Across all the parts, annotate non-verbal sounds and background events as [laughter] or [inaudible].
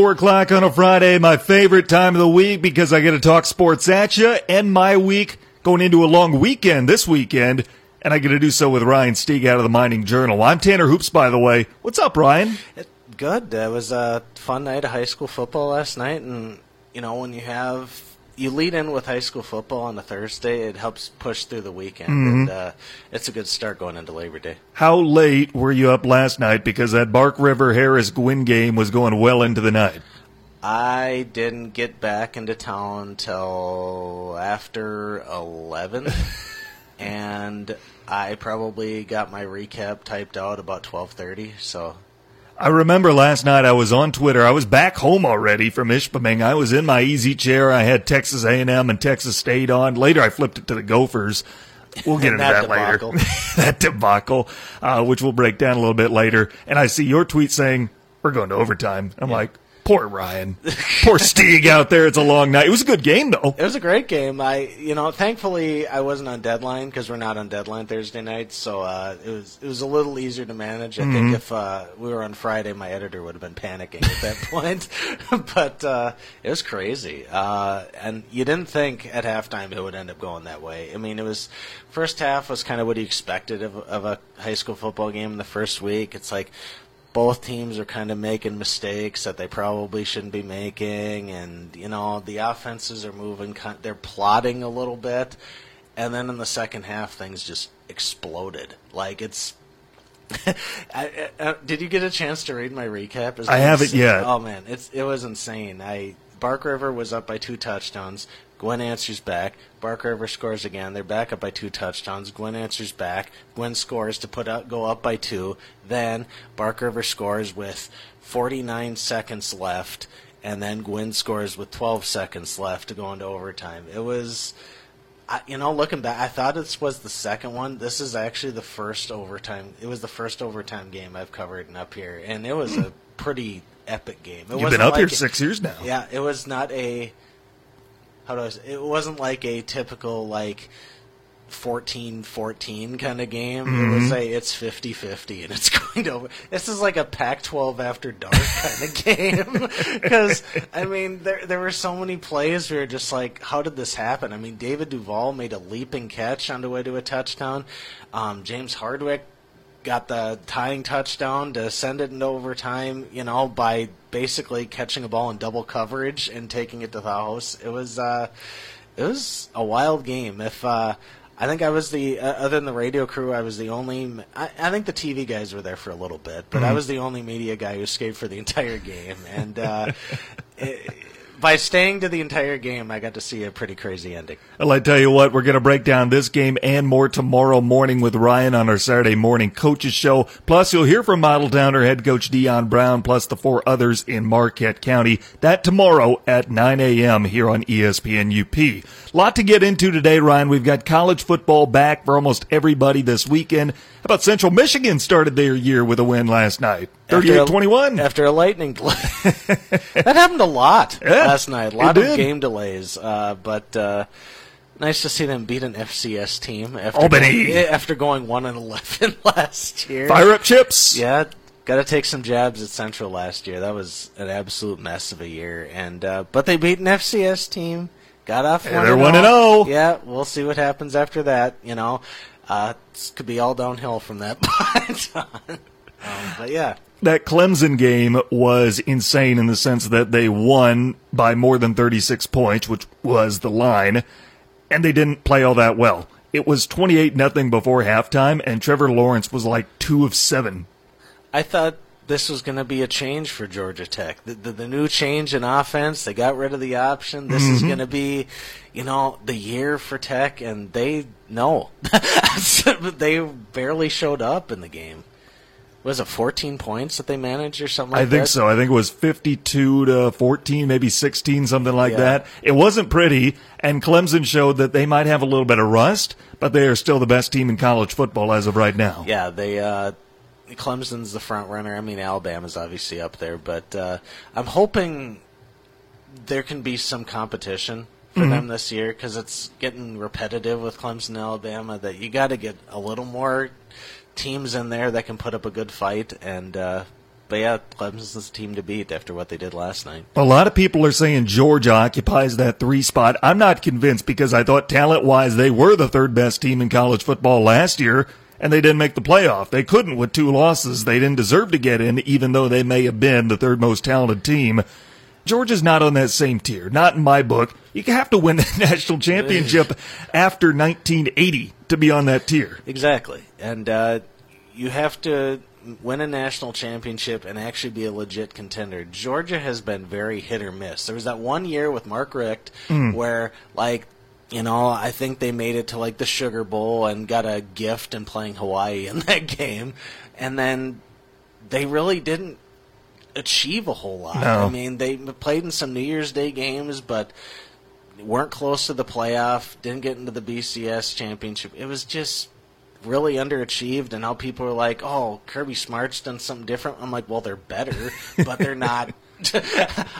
Four o'clock on a Friday, my favorite time of the week because I get to talk sports at you and my week going into a long weekend this weekend, and I get to do so with Ryan Stieg out of the Mining Journal. I'm Tanner Hoops, by the way. What's up, Ryan? Good. It was a fun night of high school football last night, and you know when you have you lead in with high school football on a Thursday, it helps push through the weekend, Mm-hmm. and uh, it's a good start going into Labor Day. How late were you up last night because that Bark River Harris Gwinn game was going well into the night? I didn't get back into town till after eleven, [laughs] and I probably got my recap typed out about twelve thirty. So I remember last night I was on Twitter. I was back home already from Ishpeming. I was in my easy chair. I had Texas A&M and Texas State on. Later, I flipped it to the Gophers. We'll get [laughs] into That that, later. [laughs] that debacle, uh, which we'll break down a little bit later. And I see your tweet saying we're going to overtime. I'm like, poor Ryan, poor Stieg out there. It's a long night. It was a good game though. It was a great game. I, you know, thankfully I wasn't on deadline because we're not on deadline Thursday nights, so uh, it was it was a little easier to manage. I Mm-hmm. think if uh, we were on Friday, my editor would have been panicking at that [laughs] point. [laughs] but uh, it was crazy, uh, and you didn't think at halftime it would end up going that way. I mean, it was first half was kind of what you expected of, of a high school football game in the first week. It's like both teams are kind of making mistakes that they probably shouldn't be making, and you know the offenses are moving. They're plotting a little bit, and then in the second half, things just exploded. Like it's. [laughs] I, I, uh, did you get a chance to read my recap? I haven't insane? yet. Oh man, it's it was insane. I Bark River was up by two touchdowns. Gwinn answers back. Bark River scores again. They're back up by two touchdowns. Gwinn answers back. Gwinn scores to put up, go up by two. Then Bark River scores with 49 seconds left, and then Gwinn scores with 12 seconds left to go into overtime. It was, I, you know, looking back, I thought this was the second one. This is actually the first overtime. It was the first overtime game I've covered up here, and it was a hmm. pretty epic game. It You've been up here six years now. yeah, it was not a how do I say, it wasn't like a typical like 14-14 kind of game. It was a it's 50-50 and it's [laughs] going to. This is like a Pac-12 after dark kind of game [laughs] because I mean there there were so many plays where you're just like how did this happen? I mean David Duval made a leaping catch on the way to a touchdown. Um, James Hardwick got the tying touchdown to send it into overtime, you know, by basically catching a ball in double coverage and taking it to the house. It was uh it was a wild game. If uh I think I was the uh, other than the radio crew, I was the only. I, I think the TV guys were there for a little bit, but I was the only media guy who stayed for the entire game. And uh, [laughs] it, by staying to the entire game, I got to see a pretty crazy ending. Well, I tell you what, we're going to break down this game and more tomorrow morning with Ryan on our Saturday morning coaches show. Plus, you'll hear from Modeltowner head coach Dion Brown, plus the four others in Marquette County. That tomorrow at 9 a.m. here on ESPN UP. Lot to get into today, Ryan. We've got college football back for almost everybody this weekend. How about Central Michigan started their year with a win last night? After 38 a- 21. After a lightning delay. [laughs] that happened a lot Yeah, last night. A lot of did. game delays. Uh, but uh, nice to see them beat an FCS team after Albany. going, after going 1 and 11 [laughs] last year. Fire up chips. Yeah, got to take some jabs at Central last year. That was an absolute mess of a year. And uh, but they beat an FCS team. Got off. And they're 1-0. Yeah, we'll see what happens after that. You know, uh, could be all downhill from that [laughs] point on. Um, but yeah, that Clemson game was insane in the sense that they won by more than 36 points, which was the line, and they didn't play all that well. It was 28 nothing before halftime, and Trevor Lawrence was like two of seven. I thought this was going to be a change for Georgia Tech. The, the, the new change in offense, they got rid of the option. This is going to be, you know, the year for Tech, and they no, [laughs] they barely showed up in the game. Was it 14 points that they managed or something like that? I think that? so. I think it was 52 to 14, maybe 16, something like Yeah. that. It wasn't pretty, and Clemson showed that they might have a little bit of rust, but they are still the best team in college football as of right now. Yeah, they uh, Clemson's the front runner. I mean, Alabama's obviously up there, but uh, I'm hoping there can be some competition for them this year because it's getting repetitive with Clemson and Alabama. That you got to get a little more teams in there that can put up a good fight, and uh, but yeah, Clemson's the team to beat after what they did last night. A lot of people are saying Georgia occupies that three spot. I'm not convinced because I thought talent wise they were the third best team in college football last year and they didn't make the playoff. They couldn't with two losses. They didn't deserve to get in, even though they may have been the third most talented team. Georgia's not on that same tier. Not in my book. You have to win the [laughs] national championship after 1980 to be on that tier. Exactly. And uh, you have to win a national championship and actually be a legit contender. Georgia has been very hit or miss. There was that one year with Mark Richt mm. where, like, you know, I think they made it to like the Sugar Bowl and got a gift in playing Hawaii in [laughs] that game, and then they really didn't achieve a whole lot. No. I mean, they played in some New Year's Day games, but weren't close to the playoff. Didn't get into the BCS championship. It was just really underachieved, and now people are like, "Oh, Kirby Smart's done something different." I'm like, "Well, they're better, [laughs] but they're not." [laughs]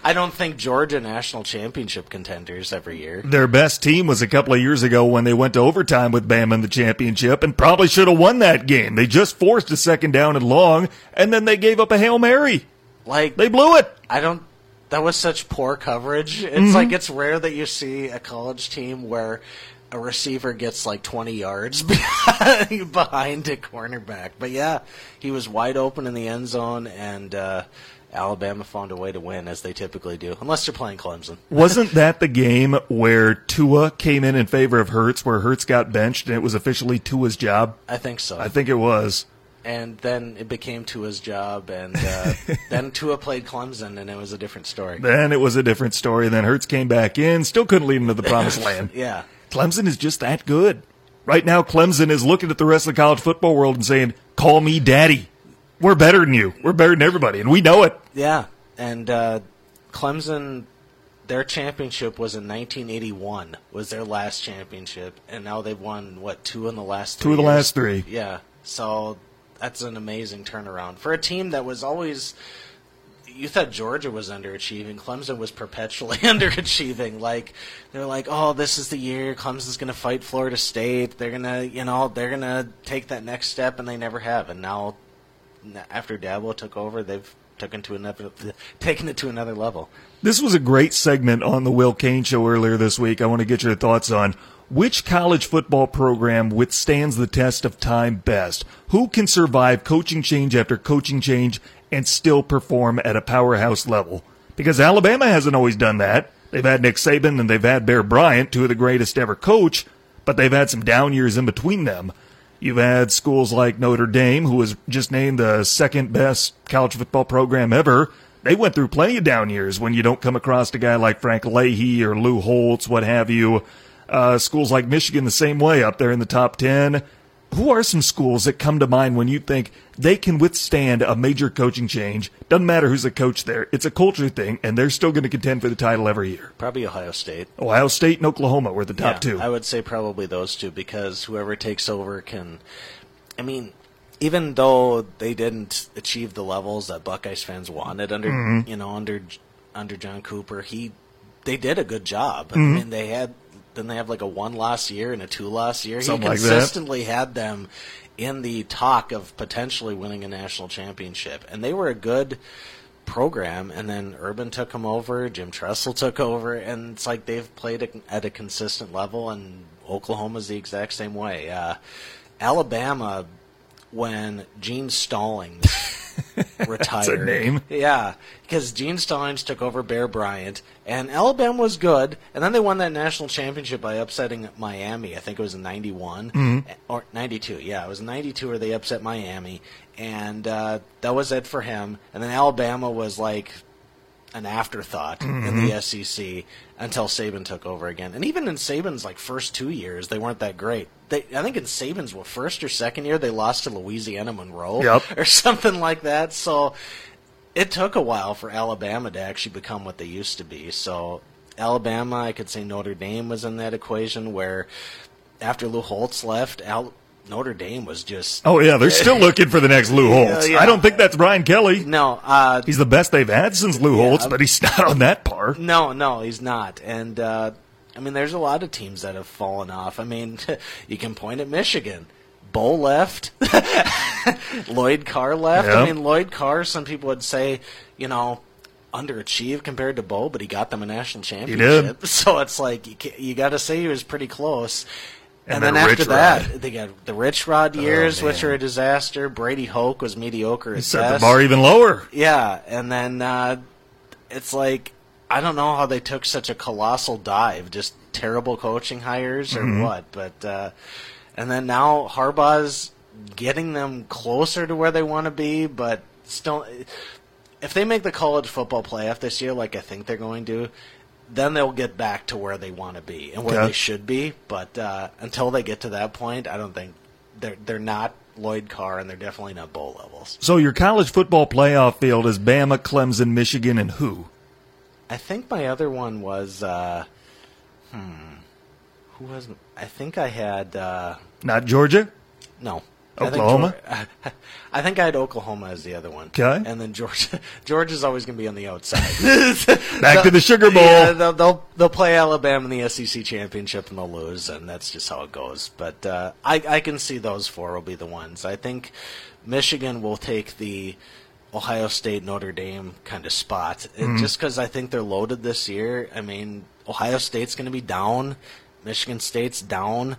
I don't think Georgia national championship contenders every year. Their best team was a couple of years ago when they went to overtime with Bama in the championship and probably should have won that game. They just forced a second down and long, and then they gave up a Hail Mary. Like they blew it. I don't that was such poor coverage. It's mm-hmm. like it's rare that you see a college team where a receiver gets like 20 yards [laughs] behind a cornerback. But yeah, he was wide open in the end zone and uh, Alabama found a way to win as they typically do, unless they're playing Clemson. [laughs] Wasn't that the game where Tua came in in favor of Hurts, where Hurts got benched and it was officially Tua's job? I think so. I think it was. And then it became Tua's job, and uh, [laughs] then Tua played Clemson, and it was a different story. Then it was a different story. Then Hurts came back in, still couldn't lead him to the promised [laughs] land. yeah. Clemson is just that good. Right now, Clemson is looking at the rest of the college football world and saying, call me daddy we're better than you. We're better than everybody, and we know it. Yeah, and uh, Clemson, their championship was in 1981. Was their last championship, and now they've won what two in the last three two of the last three. Yeah, so that's an amazing turnaround for a team that was always. You thought Georgia was underachieving. Clemson was perpetually [laughs] underachieving. Like they're like, oh, this is the year Clemson's going to fight Florida State. They're gonna, you know, they're gonna take that next step, and they never have. And now after Dabo took over, they've taken to another taken it to another level. This was a great segment on the Will Cain show earlier this week. I want to get your thoughts on which college football program withstands the test of time best? Who can survive coaching change after coaching change and still perform at a powerhouse level? Because Alabama hasn't always done that. They've had Nick Saban and they've had Bear Bryant, two of the greatest ever coach, but they've had some down years in between them. You've had schools like Notre Dame, who was just named the second best college football program ever. They went through plenty of down years when you don't come across a guy like Frank Leahy or Lou Holtz, what have you. Uh, schools like Michigan, the same way, up there in the top 10 who are some schools that come to mind when you think they can withstand a major coaching change? Doesn't matter who's the coach there. It's a culture thing, and they're still going to contend for the title every year. Probably Ohio State. Ohio State and Oklahoma were the top yeah, two. I would say probably those two because whoever takes over can. I mean, even though they didn't achieve the levels that Buckeyes fans wanted under, mm-hmm. you know, under under John Cooper, he they did a good job. Mm-hmm. I mean, they had then they have like a one loss year and a two loss year. Something he consistently like had them in the talk of potentially winning a national championship, and they were a good program. And then Urban took them over, Jim Tressel took over, and it's like they've played at a consistent level. And Oklahoma's the exact same way. Uh, Alabama, when Gene Stallings retired. [laughs] That's a name. Yeah, because Gene Stallings took over Bear Bryant, and Alabama was good, and then they won that national championship by upsetting Miami. I think it was in '91 mm-hmm. or '92. Yeah, it was '92 where they upset Miami, and uh, that was it for him. And then Alabama was like an afterthought mm-hmm. in the SEC until Saban took over again. And even in Saban's like first two years, they weren't that great. They, I think in Saban's well, first or second year, they lost to Louisiana Monroe yep. [laughs] or something like that. So it took a while for Alabama to actually become what they used to be. So Alabama, I could say Notre Dame was in that equation where after Lou Holtz left, Al- Notre Dame was just. Oh yeah, they're still [laughs] looking for the next Lou Holtz. Yeah, yeah. I don't think that's Brian Kelly. No, uh, he's the best they've had since Lou yeah, Holtz, but he's [laughs] not on that par. No, no, he's not. And uh, I mean, there's a lot of teams that have fallen off. I mean, [laughs] you can point at Michigan. Bo left. Lloyd Carr left. Yep. I mean, Lloyd Carr. Some people would say, you know, underachieved compared to Bo, but he got them a national championship. So it's like you, you got to say he was pretty close. And And, then then after that, Rod. they got the Rich Rod years, which man. are a disaster. Brady Hoke was mediocre He set the bar even lower. Yeah, and then uh, it's like I don't know how they took such a colossal dive, just terrible coaching hires or Mm-hmm. what. But uh, and then now Harbaugh's getting them closer to where they want to be, but still, if they make the college football playoff this year, like I think they're going to. Then they'll get back to where they want to be and where Okay. they should be. But uh, until they get to that point, I don't think they're they're not Lloyd Carr and they're definitely not Bo levels. So your college football playoff field is Bama, Clemson, Michigan, and who? I think my other one was, uh, hmm, who was? I think I had uh, Not Georgia? no. Oklahoma? I think, [laughs] I think I had Oklahoma as the other one. Okay. And then Georgia. [laughs] Georgia's always going to be on the outside. [laughs] Back to the Sugar Bowl. Yeah, they'll, they'll they'll play Alabama in the SEC championship and they'll lose, and that's just how it goes. But uh, I I can see those four will be the ones. I think Michigan will take the Ohio State Notre Dame kind of spot, And just because I think they're loaded this year. I mean, Ohio State's going to be down, Michigan State's down.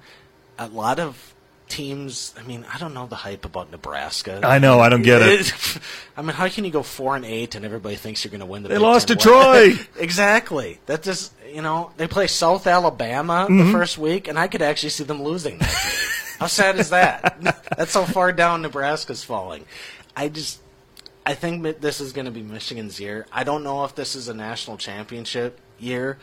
A lot of teams. I mean, I don't know the hype about Nebraska. I know, I don't get it. [laughs] I mean, how can you go four and eight and everybody thinks you're going to win the? They Big lost Ten to Troy. [laughs] exactly. That just you know they play South Alabama Mm-hmm. the first week, and I could actually see them losing that. How sad is that? [laughs] That's how far down Nebraska's falling. I just. I think this is going to be Michigan's year. I don't know if this is a national championship year,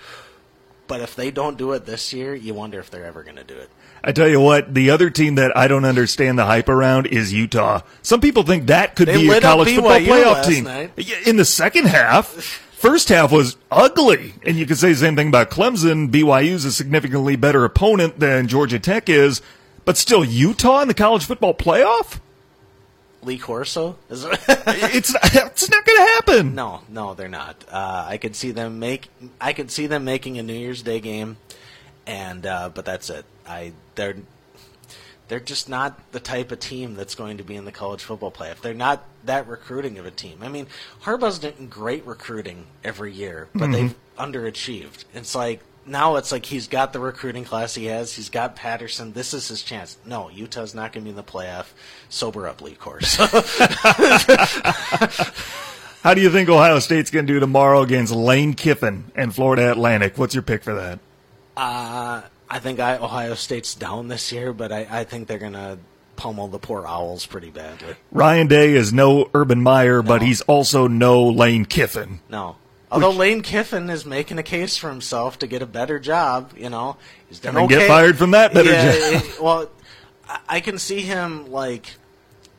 but if they don't do it this year, you wonder if they're ever going to do it. I tell you what, the other team that I don't understand the hype around is Utah. Some people think that could They be a college football playoff team. night. In the second half, first half was ugly. And you could say the same thing about Clemson. BYU's a significantly better opponent than Georgia Tech is, but still Utah in the college football playoff? Lee Corso is. [laughs] It's it's not going to happen. No, no, they're not. Uh, I could see them make. I could see them making a New Year's Day game, and uh, but that's it. I they're they're just not the type of team that's going to be in the college football playoff. They're not that recruiting of a team. I mean, Harbaugh's doing great recruiting every year, but they've underachieved. It's like now it's like he's got the recruiting class he has. He's got Patterson. This is his chance. No, Utah's not going to be in the playoff. Sober up, Lee Corso. [laughs] How do you think Ohio State's going to do tomorrow against Lane Kiffin and Florida Atlantic? What's your pick for that? Uh, I think I, Ohio State's down this year, but I, I think they're going to pummel the poor Owls pretty badly. Ryan Day is no Urban Meyer, but he's also no Lane Kiffin. No. Although Lane Kiffin is making a case for himself to get a better job, you know, he's done okay. get fired from that better Yeah, job. it- well, I- I can see him like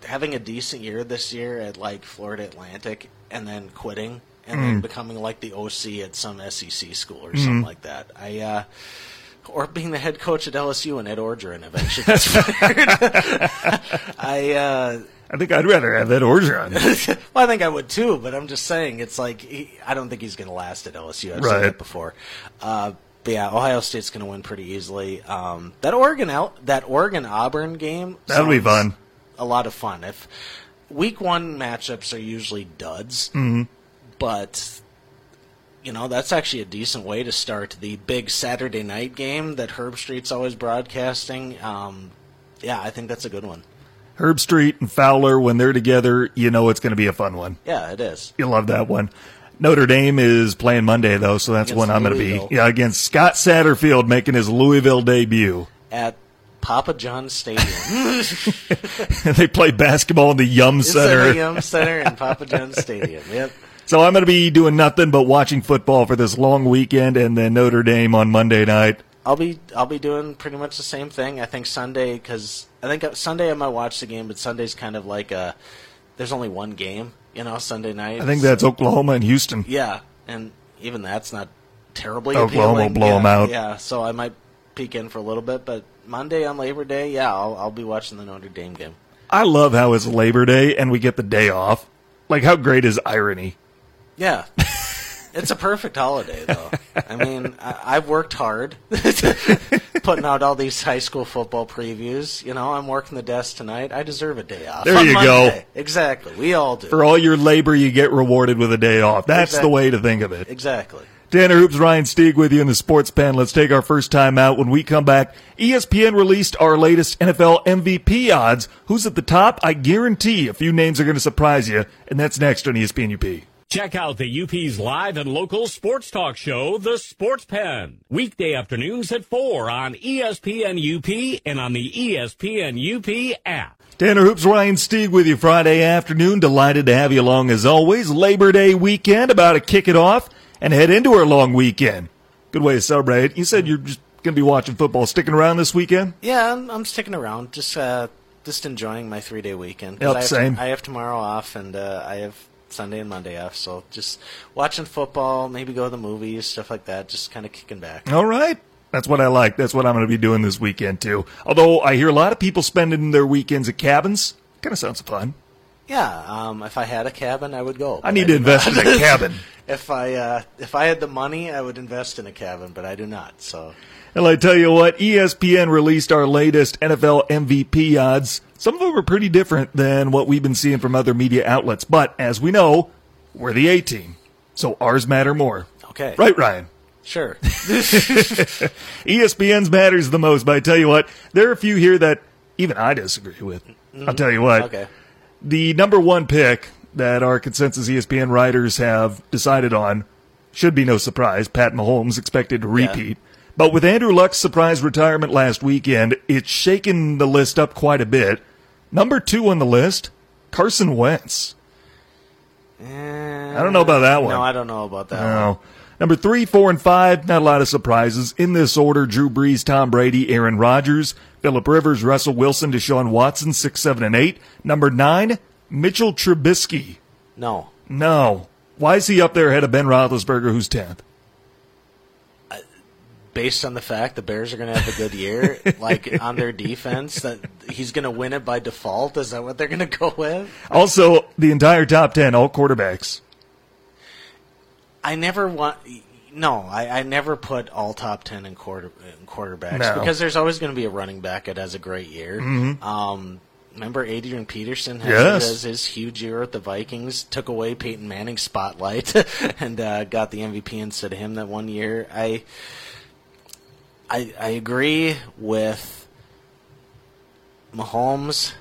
having a decent year this year at like Florida Atlantic, and then quitting and Hmm. then becoming like the OC at some SEC school or something like that. I. uh or being the head coach at LSU and Ed Orgeron eventually fired. [laughs] I uh, I think I'd rather have Ed Orgeron. [laughs] well, I think I would too, but I'm just saying it's like he, I don't think he's going to last at LSU. I've Right. said that before. Uh, but yeah, Ohio State's going to win pretty easily. Um, that Oregon out that Oregon Auburn game That'll be fun. A lot of fun. If week one matchups are usually duds, Mm-hmm. but you know that's actually a decent way to start the big Saturday night game that Herbstreit's always broadcasting. Um, yeah, I think that's a good one. Herb Street and Fowler, when they're together, you know it's going to be a fun one. Yeah, it is. You'll love that one. Notre Dame is playing Monday, though, so that's Against one I'm going to be. Yeah, against Scott Satterfield making his Louisville debut. at Papa John's Stadium. [laughs] [laughs] they play basketball in the Yum It's Center. the Yum Center and Papa John's [laughs] Stadium. Yep. So I'm going to be doing nothing but watching football for this long weekend and then Notre Dame on Monday night. I'll be I'll be doing pretty much the same thing. I think Sunday because I think uh, Sunday I might watch the game, but Sunday's kind of like a there's only one game, you know, Sunday night. I think that's Oklahoma and Houston. yeah, and even that's not terribly Oklahoma appealing. blow them out. Yeah, so I might peek in for a little bit, but Monday on Labor Day, yeah, I'll I'll be watching the Notre Dame game. I love how it's Labor Day and we get the day off. Like, how great is irony? Yeah. It's a perfect holiday, though. I mean, I, I've worked hard [laughs] putting out all these high school football previews. You know, I'm working the desk tonight. I deserve a day off. There on you Monday. go. Exactly. We all do. For all your labor, you get rewarded with a day off. That's the way to think of it. exactly. Tanner Hoops, Ryan Stieg with you in the sports pen. Let's take our first time out. When we come back, ESPN released our latest NFL MVP odds. Who's at the top? I guarantee a few names are going to surprise you, and that's next on ESPN UP. Check out the UP's live and local sports talk show, The Sports Pen. Weekday afternoons at 4 on ESPN UP and on the ESPN UP app. Tanner Hoops, Ryan Stieg with you Friday afternoon. Delighted to have you along as always. Labor Day weekend, about to kick it off and head into our long weekend. Good way to celebrate. You said you're just going to be watching football, sticking around this weekend? Yeah, I'm, I'm sticking around. Just uh, just enjoying my three day weekend. Yep, I have same. I have tomorrow off, and uh, I have Sunday and Monday off. So just watching football, maybe go to the movies, stuff like that. Just kind of kicking back. All right. That's what I like. That's what I'm going to be doing this weekend too. Although I hear a lot of people spending their weekends at cabins. Kind of sounds fun. Yeah, um, if I had a cabin, I would go. I need to do invest in a cabin. [laughs] if I uh, if I had the money, I would invest in a cabin, but I do not. So And I tell you what, ESPN released our latest NFL MVP odds. Some of them are pretty different than what we've been seeing from other media outlets. But as we know, we're the A team. So ours matter more. okay, Right, Ryan? sure. [laughs] ESPN's matters the most, but I tell you what, there are a few here that even I disagree with. Mm-hmm. I'll tell you what. okay, The number one pick that our consensus ESPN writers have decided on should be no surprise. Pat Mahomes expected to repeat. But with Andrew Luck's surprise retirement last weekend, it's shaken the list up quite a bit. Number two on the list, Carson Wentz. I don't know about that eh, one. No, I don't know about that. one. Number three, four, and five, not a lot of surprises. In this order, Drew Brees, Tom Brady, Aaron Rodgers, Philip Rivers, Russell Wilson, Deshaun Watson, six, seven, and eight. Number nine, Mitchell Trubisky. No, No. Why is he up there ahead of Ben Roethlisberger, who's 10th? Based on the fact the Bears are going to have a good year, [laughs] like on their defense, that he's going to win it by default. Is that what they're going to go with? Also, the entire top 10, all quarterbacks. I never want. No, I, I never put all top ten in quarter in quarterbacks No. because there's always going to be a running back that has a great year. Um, remember Adrian Peterson has, Yes. has his huge year at the Vikings, took away Peyton Manning's spotlight, [laughs] and uh, got the MVP instead of him that one year. I I I agree with Mahomes,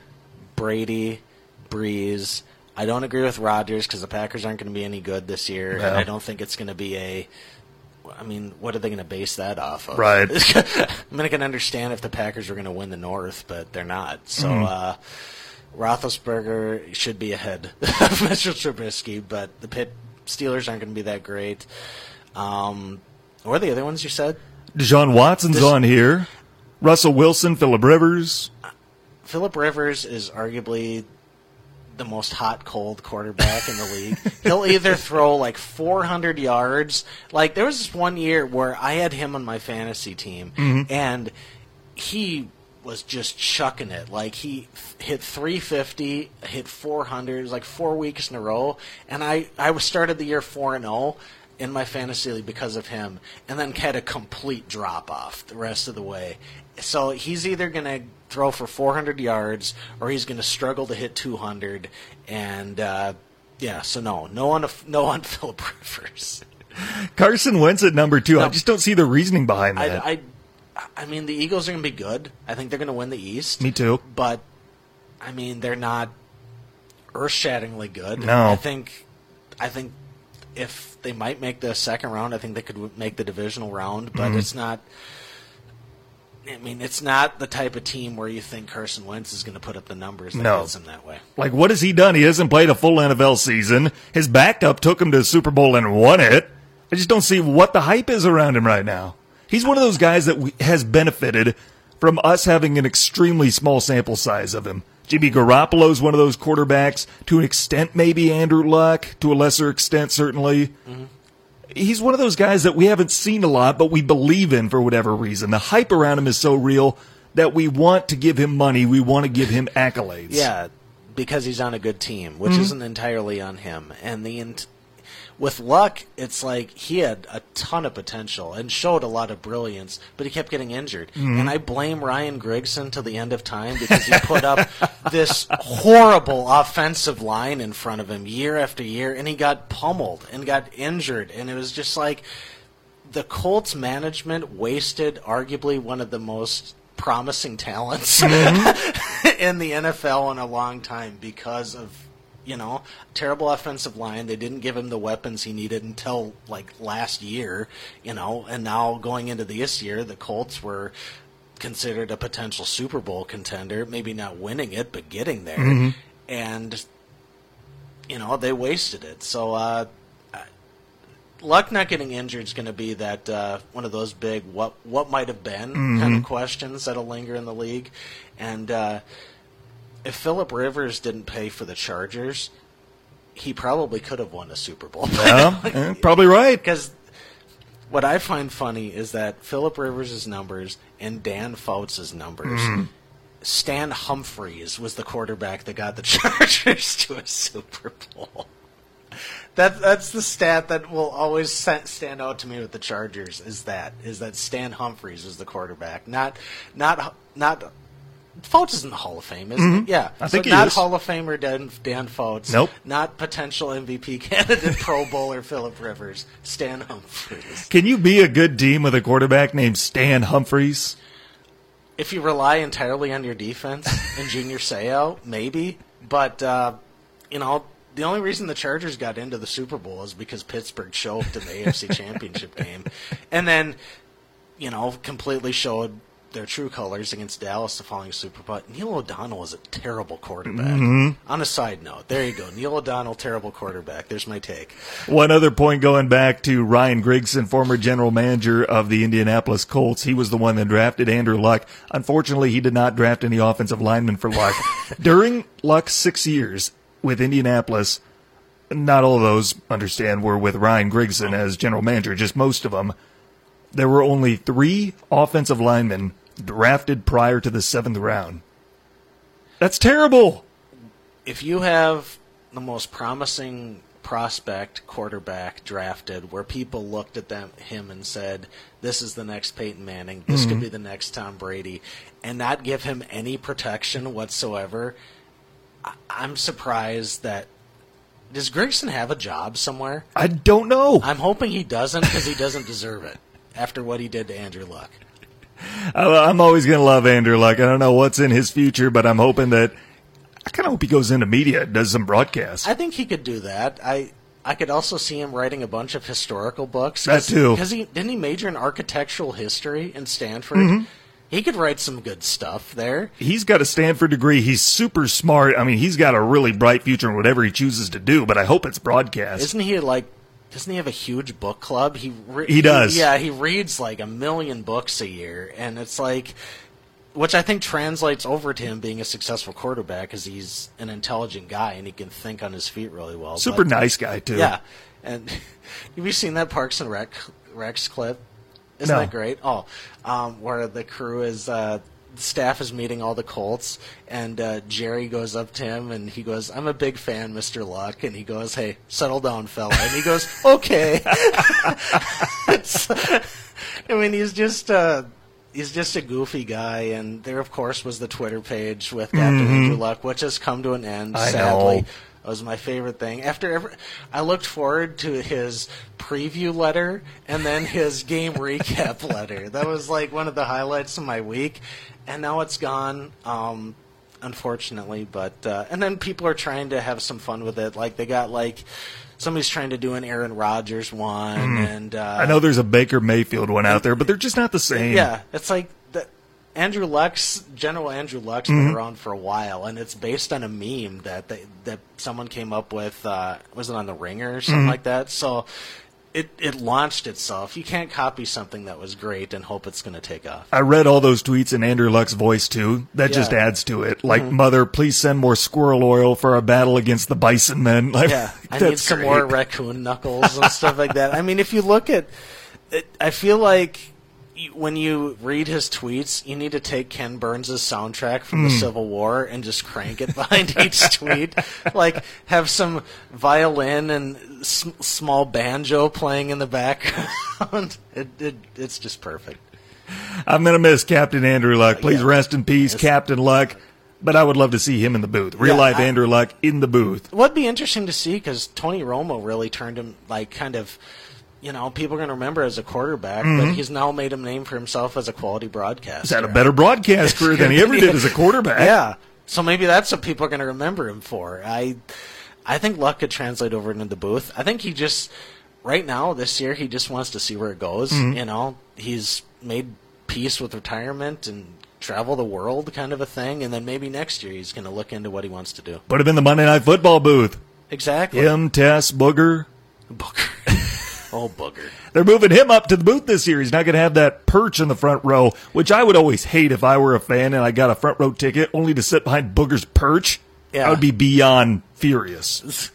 Brady, Brees. I don't agree with Rodgers because the Packers aren't going to be any good this year, and I don't think it's going to be a. I mean, what are they going to base that off of? Right. [laughs] I mean, I can understand if the Packers were going to win the North, but they're not. So, Mm-hmm. uh, Roethlisberger should be ahead [laughs] of Mitchell Trubisky, but the Pitt Steelers aren't going to be that great. Um, are the other ones you said? Deshaun Watson's This- on here. Russell Wilson, Philip Rivers. Philip Rivers is arguably the most hot cold quarterback in the league. [laughs] He'll either throw like 400 yards. Like there was this one year where I had him on my fantasy team, mm-hmm. and he was just chucking it. Like he hit 350, hit 400, it was like four weeks in a row, and I I was started the year four and zero. In my fantasy league because of him, and then had a complete drop off the rest of the way. So he's either going to throw for 400 yards or he's going to struggle to hit 200. And uh, yeah, so no, no on no on [laughs] Philip Rivers. Carson Wentz at number two. I just don't see the reasoning behind that. I, I, I mean, the Eagles are going to be good. I think they're going to win the East. Me too. But I mean, they're not earth-shatteringly good. No. I think, I think if they might make the second round, I think they could make the divisional round. But Mm-hmm. it's not. I mean, it's not the type of team where you think Carson Wentz is going to put up the numbers that No. gets him that way. Like, what has he done? He hasn't played a full NFL season. His backup took him to the Super Bowl and won it. I just don't see what the hype is around him right now. He's one of those guys that we, has benefited from us having an extremely small sample size of him. Jimmy Garoppolo's one of those quarterbacks, to an extent, maybe Andrew Luck, to a lesser extent, certainly. Mm-hmm. He's one of those guys that we haven't seen a lot, but we believe in for whatever reason. The hype around him is so real that we want to give him money. We want to give him accolades. Yeah, because he's on a good team, which mm-hmm. isn't entirely on him. And the with Luck, it's like he had a ton of potential and showed a lot of brilliance, but he kept getting injured. Mm-hmm. And I blame Ryan Grigson to the end of time because he put up [laughs] this horrible offensive line in front of him year after year, and he got pummeled and got injured, and it was just like the Colts management wasted arguably one of the most promising talents Mm-hmm. [laughs] in the NFL in a long time because of you know terrible offensive line. They didn't give him the weapons he needed until like last year, you know, and now going into this year, the Colts were considered a potential Super Bowl contender, maybe not winning it, but getting there, and you know they wasted it. So. uh Luck not getting injured is going to be that uh, one of those big what what might have been kind of questions that'll linger in the league, and uh, if Philip Rivers didn't pay for the Chargers, he probably could have won a Super Bowl. Yeah, [laughs] probably right. Because what I find funny is that Philip Rivers' numbers and Dan Fouts' numbers. Mm-hmm. Stan Humphries was the quarterback that got the [laughs] Chargers to a Super Bowl. That that's the stat that will always stand out to me with the Chargers. Is that is that Stan Humphries was the quarterback, not not not. Fouts is in the Hall of Fame, isn't he? Yeah, Mm-hmm. I think so he not. Hall of Famer Dan Dan Fouts. Nope. Not potential MVP [laughs] candidate Pro Bowler Philip Rivers. Stan Humphries. Can you be a good team with a quarterback named Stan Humphries? If you rely entirely on your defense and Junior Seau, maybe. But uh, you know, the only reason the Chargers got into the Super Bowl is because Pittsburgh choked in the AFC Championship [laughs] game, and then you know completely showed their true colors against Dallas the following Super Bowl. Neil O'Donnell is a terrible quarterback. Mm-hmm. On a side note, there you go. Neil O'Donnell, terrible quarterback. There's my take. One other point going back to Ryan Grigson, former general manager of the Indianapolis Colts. He was the one that drafted Andrew Luck. Unfortunately, he did not draft any offensive linemen for Luck. [laughs] During Luck's six years with Indianapolis, not all of those, understand, were with Ryan Grigson as general manager, just most of them. There were only three offensive linemen drafted prior to the seventh round. That's terrible. if you have the most promising prospect quarterback drafted where people looked at them him and said this is the next Peyton Manning this could mm-hmm. be the next Tom Brady and not give him any protection whatsoever I- I'm surprised that does Grigson have a job somewhere I don't know. I'm hoping he doesn't because he doesn't deserve it after what he did to Andrew Luck I'm always going to love Andrew Luck. I don't know what's in his future, but I'm hoping that I kind of hope he goes into media, does some broadcasts. I think he could do that. I I could also see him writing a bunch of historical books. That too. Because he didn't he major in architectural history in Stanford. Mm-hmm. He could write some good stuff there. He's got a Stanford degree. He's super smart. I mean, he's got a really bright future in whatever he chooses to do, but I hope it's broadcast. Isn't he like? Doesn't he have a huge book club? He re- He does. yeah, he reads like a million books a year, and it's like, which I think translates over to him being a successful quarterback, because he's an intelligent guy and he can think on his feet really well. super But- nice guy, too. Yeah, and [laughs] have you seen that Parks and Rec Rex clip? Isn't No. that great? Oh, um, where the crew is, uh, staff is meeting all the Colts, and uh, Jerry goes up to him and he goes, "I'm a big fan, Mister Luck," and he goes, "Hey, settle down, fella," and he goes, [laughs] "Okay." [laughs] I mean, he's just. Uh, He's just a goofy guy, and there, of course, was the Twitter page with Captain Andrew Luck, which has come to an end, Mm-hmm. I sadly. know. Was my favorite thing. After every, I looked forward to his preview letter and then his game [laughs] recap letter. That was like one of the highlights of my week, and now it's gone. Um, unfortunately, but uh, and then people are trying to have some fun with it. Like they got like somebody's trying to do an Aaron Rodgers one, and uh. I know there's a Baker Mayfield one out there, but they're just not the same. yeah, it's like Andrew Lux, General Andrew Lux, Mm-hmm. been around for a while, and it's based on a meme that they, that someone came up with. Uh, was it on the Ringer or something Mm-hmm. like that? So. It, it launched itself. You can't copy something that was great and hope it's going to take off. I read all those tweets in Andrew Luck's voice too. That just Yeah. Mm-hmm. adds to it. Like, mother, please send more squirrel oil for our battle against the bison men. [laughs] Like, Yeah, I need some great. more raccoon knuckles and stuff like that. I mean, if you look at, it, I feel like when you read his tweets, you need to take Ken Burns' soundtrack from the hmm. Civil War and just crank it behind each [laughs] tweet. Like, have some violin and s- small banjo playing in the background. [laughs] it, it, it's just perfect. I'm going to miss Captain Andrew Luck. Uh, Please Yeah. rest in peace. Captain Luck. But I would love to see him in the booth. Real Yeah, life I- Andrew Luck in the booth. What'd be interesting to see because Tony Romo really turned him like kind of, you know, people are going to remember as a quarterback, but mm-hmm. he's now made a name for himself as a quality broadcaster. He's had a better broadcast career than he ever did as a quarterback. [laughs] Yeah, so maybe that's what people are going to remember him for. I, I think Luck could translate over into the booth. I think he just right now this year he just wants to see where it goes. Mm-hmm. You know, he's made peace with retirement and travel the world kind of a thing, and then maybe next year he's going to look into what he wants to do. Put him in the Monday Night Football booth. Exactly. Him, Tess, Booger. Booger. Oh, booger. They're moving him up to the booth this year. He's not going to have that perch in the front row, which I would always hate if I were a fan and I got a front row ticket only to sit behind Booger's perch. Yeah. I would be beyond furious.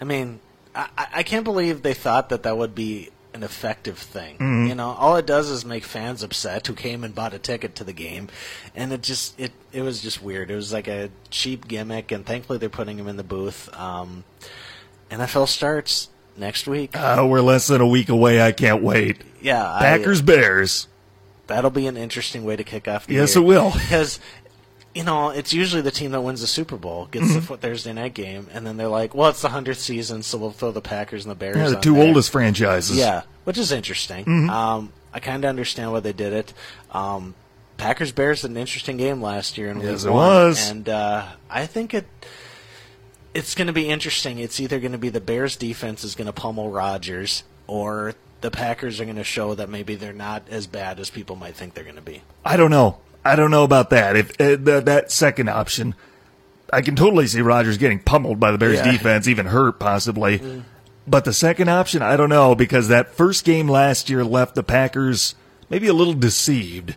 I mean, I, I can't believe they thought that that would be an effective thing. Mm-hmm. You know, all it does is make fans upset who came and bought a ticket to the game, and it just it it was just weird. It was like a cheap gimmick, and thankfully they're putting him in the booth. Um, NFL starts next week. Uh, we're less than a week away. I can't wait. yeah, I- Packers, Bears. that'll be an interesting way to kick off the Yes, year. it will. [laughs] because you know it's usually the team that wins the Super Bowl gets Mm-hmm. the Thursday night game, and then they're like, "Well, it's the hundredth season, so we'll throw the Packers and the Bears." Yeah, the two there." oldest franchises. Yeah, which is interesting. Mm-hmm. Um, I kind of understand why they did it. Um, Packers Bears an interesting game last year and Yes, it was. and uh, I think it it's going to be interesting. It's either going to be the Bears defense is going to pummel Rodgers, or the Packers are going to show that maybe they're not as bad as people might think they're going to be. I don't know. I don't know about that. If uh, th- that second option, I can totally see Rodgers getting pummeled by the Bears Yeah. defense, even hurt possibly. But the second option, I don't know because that first game last year left the Packers maybe a little deceived.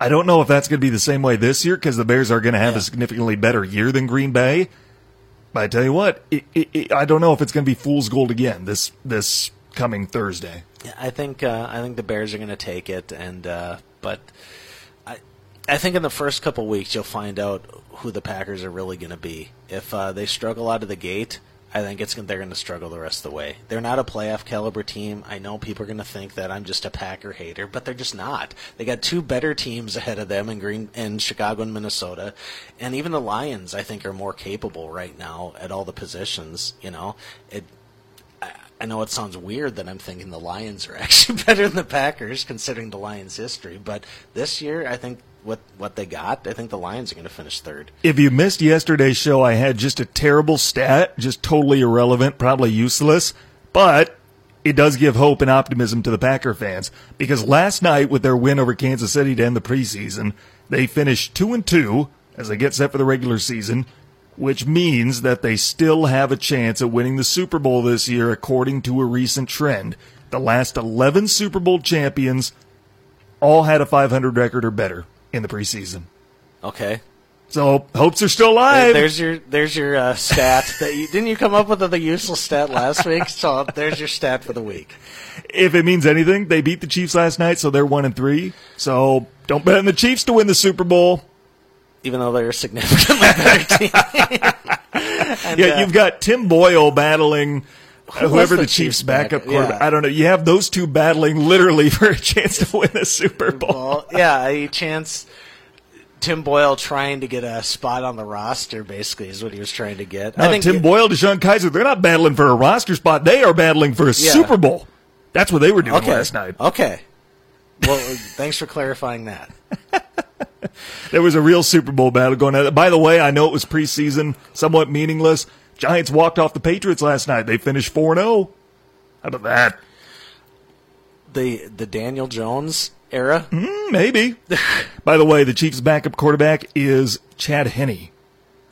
I don't know if that's going to be the same way this year because the Bears are going to have Yeah. a significantly better year than Green Bay. I tell you what, it, it, it, I don't know if it's going to be fool's gold again this this coming Thursday. I think uh, I think the Bears are going to take it, and uh, but I I think in the first couple weeks you'll find out who the Packers are really going to be. If uh, they struggle out of the gate, I think it's they're going to struggle the rest of the way. They're not a playoff caliber team. I know people are going to think that I'm just a Packer hater, but they're just not. They got two better teams ahead of them in Green in Chicago and Minnesota, and even the Lions I think are more capable right now at all the positions. You know, it I know it sounds weird that I'm thinking the Lions are [laughs] actually better than the Packers, considering the Lions' history. But this year, I think what what they got, I think the Lions are going to finish third. If you missed yesterday's show, I had just a terrible stat, just totally irrelevant, probably useless, but it does give hope and optimism to the Packer fans because last night with their win over Kansas City to end the preseason, they finished 2 and 2 as they get set for the regular season, which means that they still have a chance at winning the Super Bowl this year according to a recent trend. The last 11 Super Bowl champions all had a 500 record or better in the preseason. Okay, So hopes are still alive. there's your there's your uh, stat that you didn't you come up with the useless stat last week. So there's your stat for the week. if it means anything, they beat the Chiefs last night, so they're one and three. So don't bet on the Chiefs to win the Super Bowl. Even though they're a significantly better [laughs] team. [laughs] And, Yeah, uh, you've got Tim Boyle battling Who whoever the the, Chiefs' Chiefs' backup back- quarterback. yeah. I don't know. You have those two battling literally [laughs] for a chance to win the Super Bowl. Yeah, a chance. Tim Boyle trying to get a spot on the roster, basically, is what he was trying to get. No, Tim Boyle, DeShone Kizer, they're not battling for a roster spot. They are battling for a Yeah. Super Bowl. That's what they were doing okay. last night. Okay. Well, [laughs] thanks for clarifying that. [laughs] There was a real Super Bowl battle going on. By the way, I know it was preseason, somewhat meaningless. Giants walked off the Patriots last night. They finished 4 0. How about that? The the Daniel Jones era. Hmm, Maybe. [laughs] By the way, the Chiefs' backup quarterback is Chad Henne.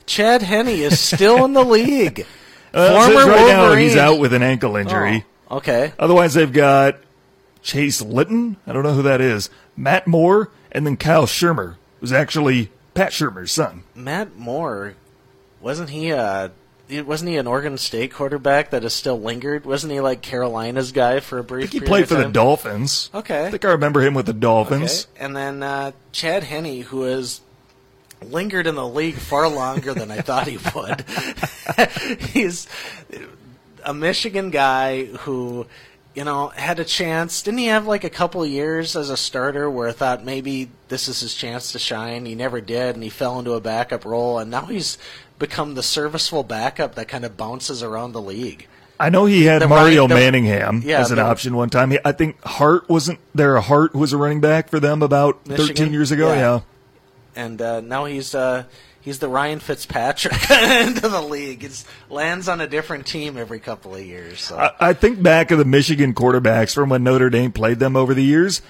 Chad Henne is still in the league. [laughs] Uh, Former right now Wolverine. he's out with an ankle injury. Oh, okay. Otherwise, they've got Chase Litton. I don't know who that is. Matt Moore, and then Kyle Shurmur, who's actually Pat Shurmur's son. Matt Moore, wasn't he? Uh, wasn't he an Oregon State quarterback that has still lingered? Wasn't he like Carolina's guy for a brief? I think he played for the? Dolphins. Okay. I think I remember him with the Okay. Dolphins. And then uh, Chad Henne, who has lingered in the league far longer than I thought he would. [laughs] He's a Michigan guy who, you know, had a chance. Didn't he have like a couple of years as a starter where I thought maybe this is his chance to shine? He never did, and he fell into a backup role, and now he's become the serviceable backup that kind of bounces around the league. I know he had The Mario the- Manningham Yeah, as an the- option one time. I think Hart wasn't there. Hart was a running back for them about Michigan? 13 years ago. Yeah. Yeah. and uh, now he's uh, he's the Ryan Fitzpatrick [laughs] of the league. It lands on a different team every couple of years. So. I, I think back of the Michigan quarterbacks from when Notre Dame played them over the years,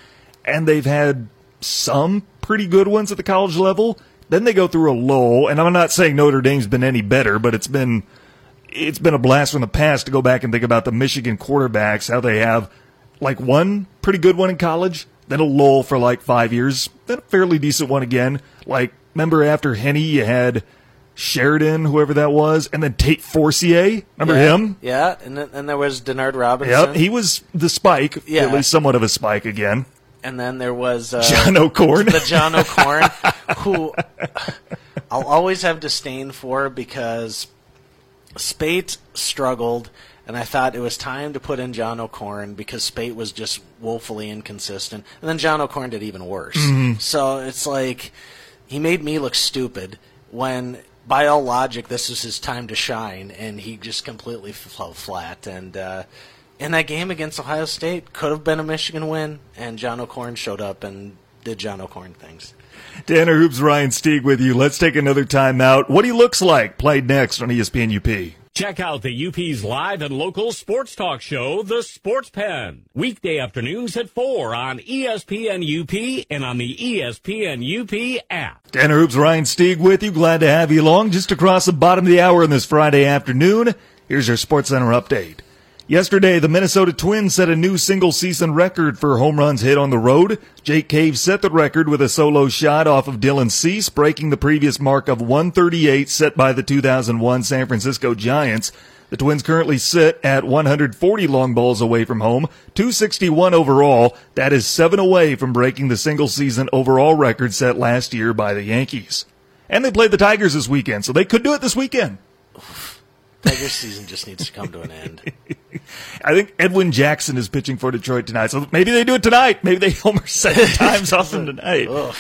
and they've had some pretty good ones at the college level. Then they go through a lull, and I'm not saying Notre Dame's been any better, but it's been it's been a blast from the past to go back and think about the Michigan quarterbacks, how they have like one pretty good one in college, then a lull for like five years, then a fairly decent one again. Like remember after Henne, you had Sheridan, whoever that was, and then Tate Forcier. Remember yeah, him? Yeah, and then and there was Denard Robinson. Yep, he was the spike, Yeah. at least somewhat of a spike again. and then there was uh, John O'Korn. the John O'Korn, [laughs] who I'll always have disdain for because Speight struggled, and I thought it was time to put in John O'Korn because Speight was just woefully inconsistent, and then John O'Korn did even worse. So it's like he made me look stupid when. By all logic, this was his time to shine, and he just completely fell flat. And uh, in that game against Ohio State, could have been a Michigan win, and John O'Korn showed up and did John O'Korn things. Tanner Hoops, Ryan Stieg with you. Let's take another time out. What he looks like played next on ESPN UP. Check out the UP's live and local sports talk show, The Sports Pen. Weekday afternoons at 4 on ESPN UP and on the ESPN UP app. Tanner Hoops, Ryan Stieg with you. Glad to have you along just across the bottom of the hour on this Friday afternoon. Here's your Sports Center update. Yesterday, the Minnesota Twins set a new single season record for home runs hit on the road. Jake Cave set the record with a solo shot off of Dylan Cease, breaking the previous mark of 138 set by the 2001 San Francisco Giants. The Twins currently sit at 140 long balls away from home, 261 overall. That is seven away from breaking the single season overall record set last year by the Yankees. And they played the Tigers this weekend, so they could do it this weekend. Tiger season just needs to come to an end. [laughs] I think Edwin Jackson is pitching for Detroit tonight, so maybe they do it tonight. Maybe they [laughs] homer seven [laughs] times off them tonight. Ugh.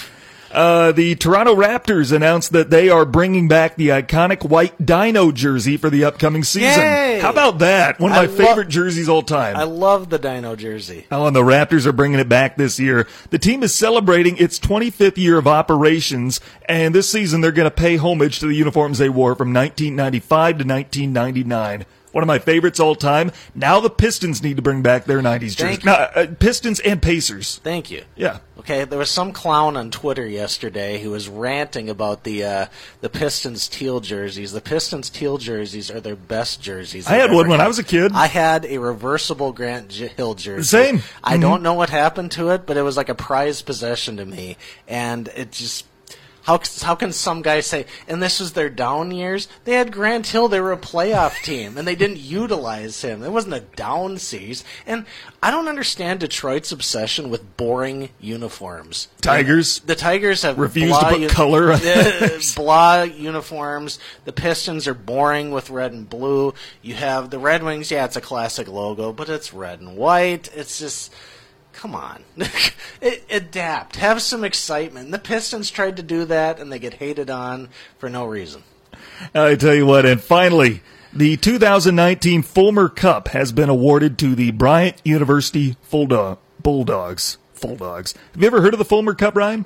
Uh, the Toronto Raptors announced that they are bringing back the iconic white Dino jersey for the upcoming season. Yay! How about that? One of I my lo- favorite jerseys all time. I love the Dino jersey. Oh, and the Raptors are bringing it back this year. The team is celebrating its 25th year of operations, and this season they're going to pay homage to the uniforms they wore from 1995 to 1999. One of my favorites all time. Now the Pistons need to bring back their 90s jersey. Thank No, uh, Pistons and Pacers. Thank you. Yeah. Okay, there was some clown on Twitter yesterday who was ranting about the uh, the Pistons teal jerseys. The Pistons teal jerseys are their best jerseys. I had one ever when I was a kid. I had a reversible Grant J- Hill jersey. Same. I Mhm. don't know what happened to it, but it was like a prized possession to me, and it just. How, how can some guy say, and this was their down years? They had Grant Hill, they were a playoff [laughs] team, and they didn't utilize him. It wasn't a down season. And I don't understand Detroit's obsession with boring uniforms. Tigers. The Tigers have refused blah to put color on [laughs] blah uniforms. The Pistons are boring with red and blue. You have the Red Wings. Yeah, it's a classic logo, but it's red and white. It's just. Come on, [laughs] adapt. Have some excitement. The Pistons tried to do that, and they get hated on for no reason. I tell you what, and finally, the 2019 Fulmer Cup has been awarded to the Bryant University Bulldog, Bulldogs. Bulldogs. Have you ever heard of the Fulmer Cup, Ryan?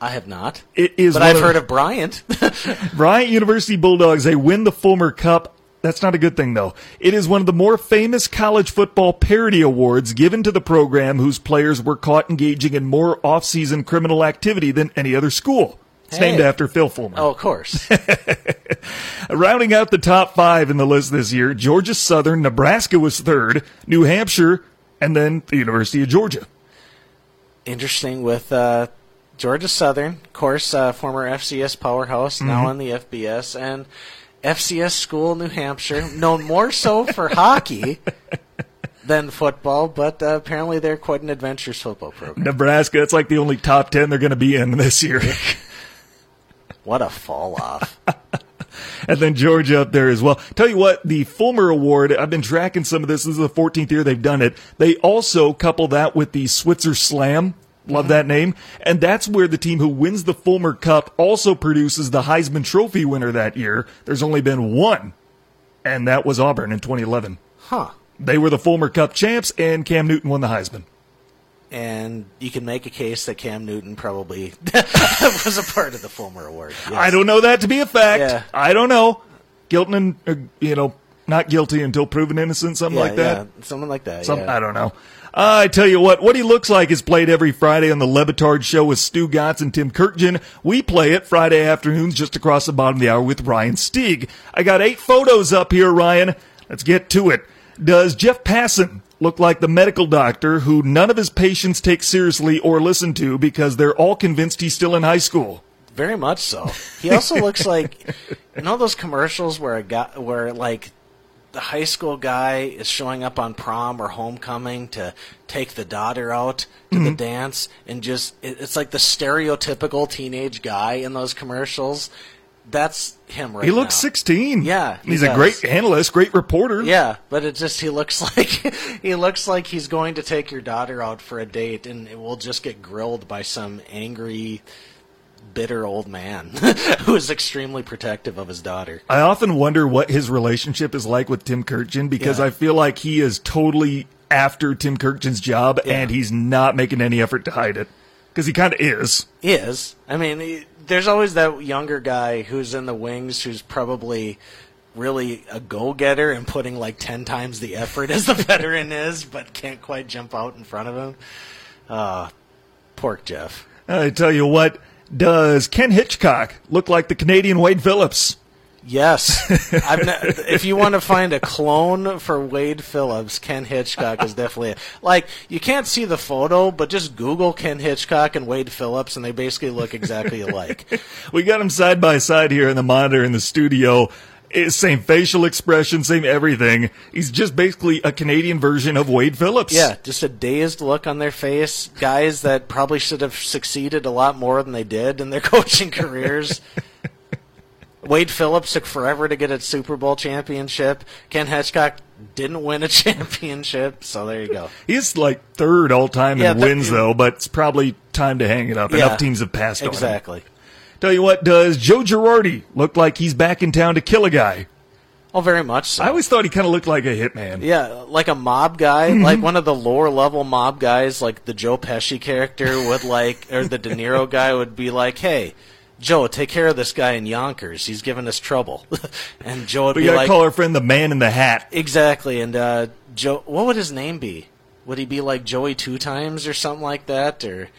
I have not, It is but I've of- heard of Bryant. [laughs] Bryant University Bulldogs, they win the Fulmer Cup. That's not a good thing, though. It is one of the more famous college football parody awards given to the program whose players were caught engaging in more off-season criminal activity than any other school. It's Hey. named after Phil Fulmer. oh, of course. [laughs] Rounding out the top five in the list this year, Georgia Southern, Nebraska was third, New Hampshire, and then the University of Georgia. Interesting with uh, Georgia Southern, of course, uh, former FCS powerhouse, Mm-hmm. now in the FBS, and FCS school, New Hampshire, known more so for hockey [laughs] than football, but uh, apparently they're quite an adventurous football program. Nebraska, it's like the only top 10 they're going to be in this year. [laughs] What a fall off. [laughs] and then Georgia up there as well. Tell you what, the Fulmer Award, I've been tracking some of this. This is the 14th year they've done it. They also couple that with the Switzer Slam. Love that name. And that's where the team who wins the Fulmer Cup also produces the Heisman Trophy winner that year. There's only been one, and that was Auburn in 2011. Huh. They were the Fulmer Cup champs, and Cam Newton won the Heisman. And you can make a case that Cam Newton probably [laughs] was a part of the Fulmer Award. Yes. I don't know that to be a fact. Yeah. I don't know. Guilty and, uh, you know, not guilty until proven innocent, something Yeah, like that. yeah, something like that. Some, yeah. I don't know. I tell you what, what he looks like is played every Friday on the Le Batard Show with Stugotz and Tim Kurkjian. We play it Friday afternoons just across the bottom of the hour with Ryan Stieg. I got eight photos up here, Ryan. Let's get to it. Does Jeff Passan look like the medical doctor who none of his patients take seriously or listen to because they're all convinced he's still in high school? Very much so. He also looks like you know those commercials where a guy, where like the high school guy is showing up on prom or homecoming to take the daughter out to Mm-hmm. the dance, and just it, it's like the stereotypical teenage guy in those commercials. That's him right He looks now. 16. Yeah, he He's a great analyst, great reporter. Yeah, but it just he looks [laughs] like he looks like he's going to take your daughter out for a date, and it will just get grilled by some angry, bitter old man [laughs] who is extremely protective of his daughter. I often wonder what his relationship is like with Tim Kurkjian because Yeah. I feel like he is totally after Tim Kurkjian's job Yeah. and he's not making any effort to hide it. Because he kind of is. Is I mean, he- there's always that younger guy who's in the wings who's probably really a go-getter and putting like 10 times the effort as the [laughs] veteran is but can't quite jump out in front of him uh pork jeff I tell you what, does Ken Hitchcock look like the Canadian Wade Phillips? Yes, [laughs] I've ne- if you want to find a clone for Wade Phillips, Ken Hitchcock is definitely it. like you can't see the photo, but just Google Ken Hitchcock and Wade Phillips, and they basically look exactly alike. [laughs] We got them side by side here in the monitor in the studio. Eh, Same facial expression, same everything. He's just basically a Canadian version of Wade Phillips. Yeah, just a dazed look on their face. Guys that probably should have succeeded a lot more than they did in their [laughs] coaching careers. Wade Phillips took forever to get a Super Bowl championship. Ken Hitchcock didn't win a [laughs] championship, so there you go. He's like third all time Yeah, in wins, though, but it's probably time to hang it up. Yeah, Enough teams have passed on him. Exactly. Tell you what, does Joe Girardi look like he's back in town to kill a guy? Oh, very much so. I always thought he kind of looked like a hitman. Yeah, like a mob guy, Mm-hmm. like one of the lower level mob guys, like the Joe Pesci character would like, or the De Niro [laughs] guy would be like, "Hey, Joe, take care of this guy in Yonkers. He's giving us trouble." [laughs] and Joe would We be gotta like, call our friend the man in the hat. "Exactly." And uh, Joe, what would his name be? Would he be like Joey Two Times or something like that, or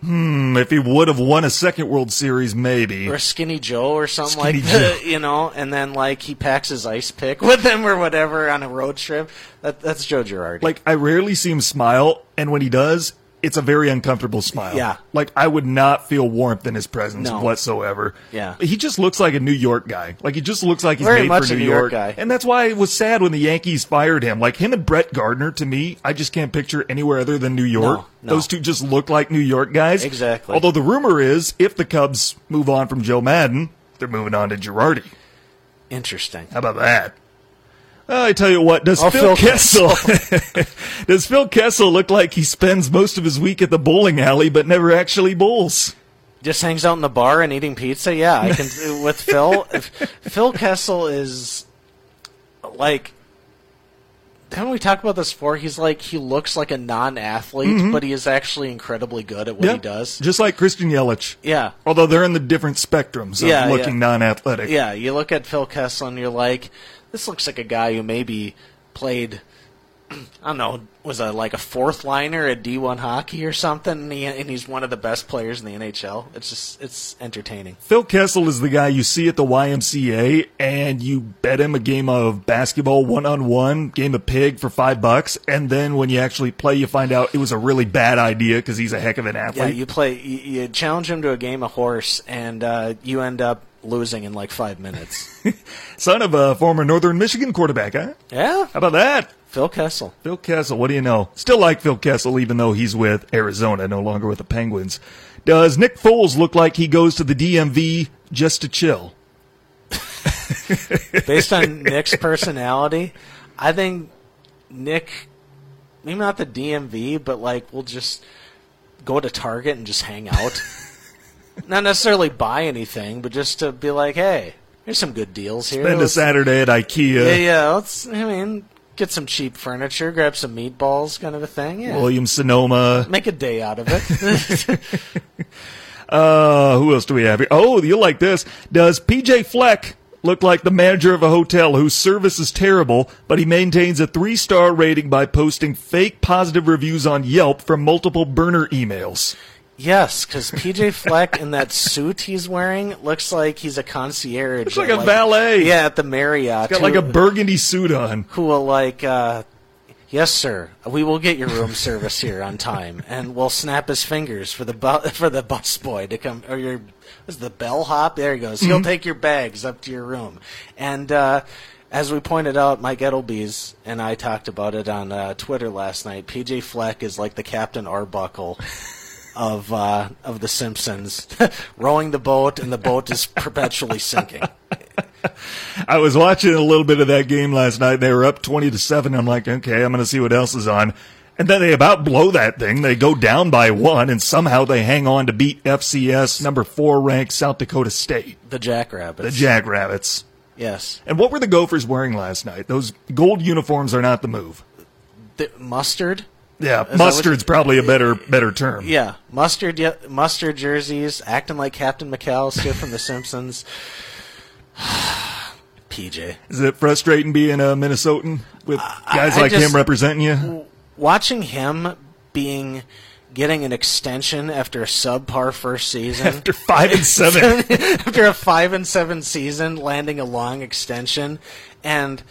Hmm, if he would have won a second World Series, maybe. or Skinny Joe or something Skinny like that, [laughs] you know? And then like he packs his ice pick [laughs] with him or whatever on a road trip. That, that's Joe Girardi. Like, I rarely see him smile, and when he does, it's a very uncomfortable smile. Yeah. Like, I would not feel warmth in his presence No. whatsoever. Yeah. He just looks like a New York guy. Like, he just looks like he's Very made much for a New, New York guy. And that's why it was sad when the Yankees fired him. Like, him and Brett Gardner, to me, I just can't picture anywhere other than New York. No, no. Those two just look like New York guys. Exactly. Although the rumor is, if the Cubs move on from Joe Maddon, they're moving on to Girardi. Interesting. How about that? I tell you what, does Oh, Phil, Phil Kessel [laughs] does Phil Kessel look like he spends most of his week at the bowling alley but never actually bowls? just hangs out in the bar and eating pizza. Yeah, I can [laughs] with Phil. If, Phil Kessel is like. Haven't we talked about this before? He's like he looks like a non-athlete, mm-hmm. but he is actually incredibly good at what he does. Just like Christian Yelich. Yeah, Although they're in the different spectrums of Yeah, looking yeah. non-athletic. yeah. You look at Phil Kessel and you're like, this looks like a guy who maybe played. [clears throat] I don't know, was a like a fourth liner at D1 hockey or something, and, he, and he's one of the best players in the NHL. It's just it's entertaining. Phil Kessel is the guy you see at the YMCA and you bet him a game of basketball one on one, game of pig for five bucks, and then when you actually play, you find out it was a really bad idea because he's a heck of an athlete. Yeah, you play. You, you challenge him to a game of horse, and uh, you end up losing in like five minutes. [laughs] Son of a former Northern Michigan quarterback, huh? yeah, How about that? Phil Kessel. Phil Kessel, what do you know? Still like Phil Kessel, even though he's with Arizona, no longer with the Penguins. Does Nick Foles look like he goes to the DMV just to chill? [laughs] Based on Nick's personality, I think Nick, maybe not the DMV, but like we'll just go to Target and just hang out. Not necessarily buy anything, but just to be like, hey, here's some good deals here. Spend a Let's- Saturday at IKEA. Yeah, yeah. Let's. I mean, get some cheap furniture, grab some meatballs, kind of a thing. Yeah. Williams Sonoma. Make a day out of it. [laughs] Uh, who else do we have here? Oh, you'll like this. Does PJ Fleck look like the manager of a hotel whose service is terrible, but he maintains a three star rating by posting fake positive reviews on Yelp from multiple burner emails? Yes, because PJ Fleck in that suit he's wearing looks like he's a concierge. Looks like a valet. Yeah, at the Marriott. Got like a burgundy suit on. who will like. uh Yes, sir. We will get your room service here on time, and we'll snap his fingers for the bu- [laughs] for the bus boy to come or your was the bellhop. There he goes. He'll take your bags up to your room, and uh, as we pointed out, Mike Edelbees and I talked about it on uh, Twitter last night. PJ Fleck is like the Captain Arbuckle of uh, of the Simpsons, [laughs] rowing the boat, and the boat is perpetually sinking. [laughs] I was watching a little bit of that game last night. They were up 20 to 7. I'm like, okay, I'm going to see what else is on. And then they about blow that thing. They go down by one, and somehow they hang on to beat FCS number four ranked South Dakota State, The Jackrabbits. the Jackrabbits. yes. And what were the Gophers wearing last night? Those gold uniforms are not the move. The mustard. Yeah, what mustard's probably a better better term. Yeah, mustard. Yeah, mustard jerseys, acting like Captain McCall, McAllister from The [laughs] Simpsons. [sighs] PJ, Is it frustrating being a Minnesotan with guys I like just- him representing you? watching him being getting an extension after a subpar first season, [laughs] After five and seven, [laughs] after a five and seven season, landing a long extension, and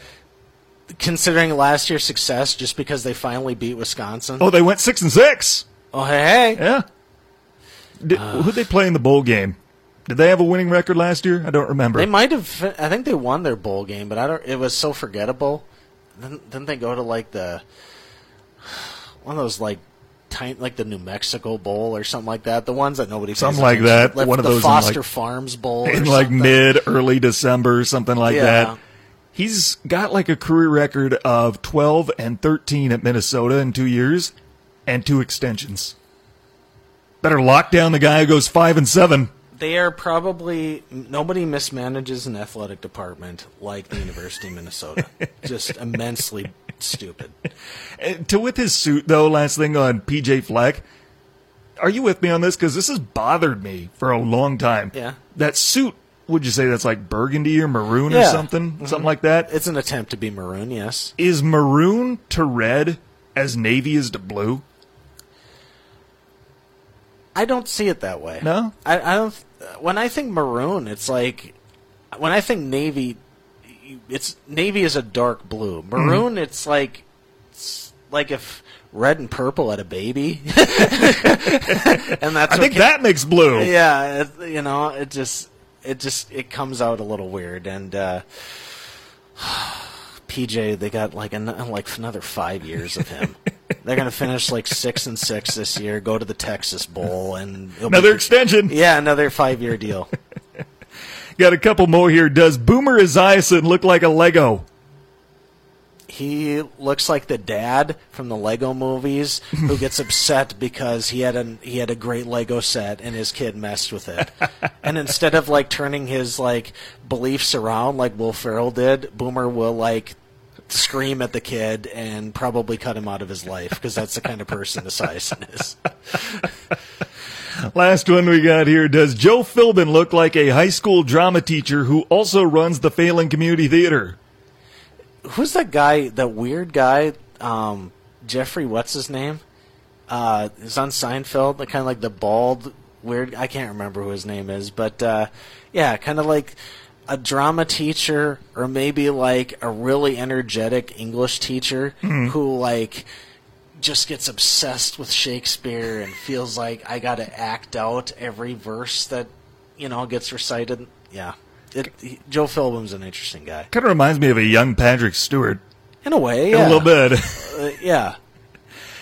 considering last year's success, just because they finally beat Wisconsin. oh, they went six and six. Oh, hey, hey. Yeah. Did, uh. who'd they play in the bowl game? Did they have a winning record last year? I don't remember. They might have. I think they won their bowl game, but I don't. It was so forgettable. Then didn't they go to like the one of those like tiny, like the New Mexico Bowl or something like that? The ones that nobody. Something like attention that. One of the those in, like- Foster Farms Bowl in like mid, early December, or something like Yeah. that. He's got like a career record of 12 and 13 at Minnesota in two years and two extensions. Better lock down the guy who goes five and seven. They are probably nobody mismanages an athletic department like the University of Minnesota. [laughs] Just immensely stupid. To with his suit though, last thing on PJ Fleck. Are you with me on this? Because this has bothered me for a long time. Yeah. That suit, would you say that's like burgundy or maroon or Yeah. something? Something like that? It's an attempt to be maroon. Yes. Is maroon to red as navy is to blue? I don't see it that way. No? I, I don't. When I think maroon, it's like when I think navy. It's navy is a dark blue. Hmm. Maroon, it's like it's like if red and purple had a baby, [laughs] [laughs] and that's I think that makes blue. Yeah, it, you know, it just it just it comes out a little weird and. uh [sighs] PJ, they got like an, like another five years of him. [laughs] They're gonna finish like six and six this year. Go to the Texas Bowl and it'll be- Another extension. yeah, another five year deal. [laughs] Got a couple more here. Does Boomer Esiason look like a Lego? He looks like the dad from the Lego movies who gets [laughs] upset because he had a he had a great Lego set and his kid messed with it. and instead of like turning his like beliefs around like Will Ferrell did, Boomer will like scream at the kid and probably cut him out of his life because that's the kind of person Esiason is. [laughs] Last one we got here. Does Joe Philbin look like a high school drama teacher who also runs the Phelan Community Theater? Who's that guy? That weird guy, um, Jeffrey. What's his name? Uh, is on Seinfeld. The kind of like the bald, weird. I can't remember who his name is, but uh, yeah, kind of like a drama teacher, or maybe like a really energetic English teacher who like just gets obsessed with Shakespeare and feels like I got to act out every verse that you know gets recited yeah. It, he, Joe Philbin's an interesting guy. Kind of reminds me of a young Patrick Stewart. In a way, A little bit. [laughs] Uh, yeah.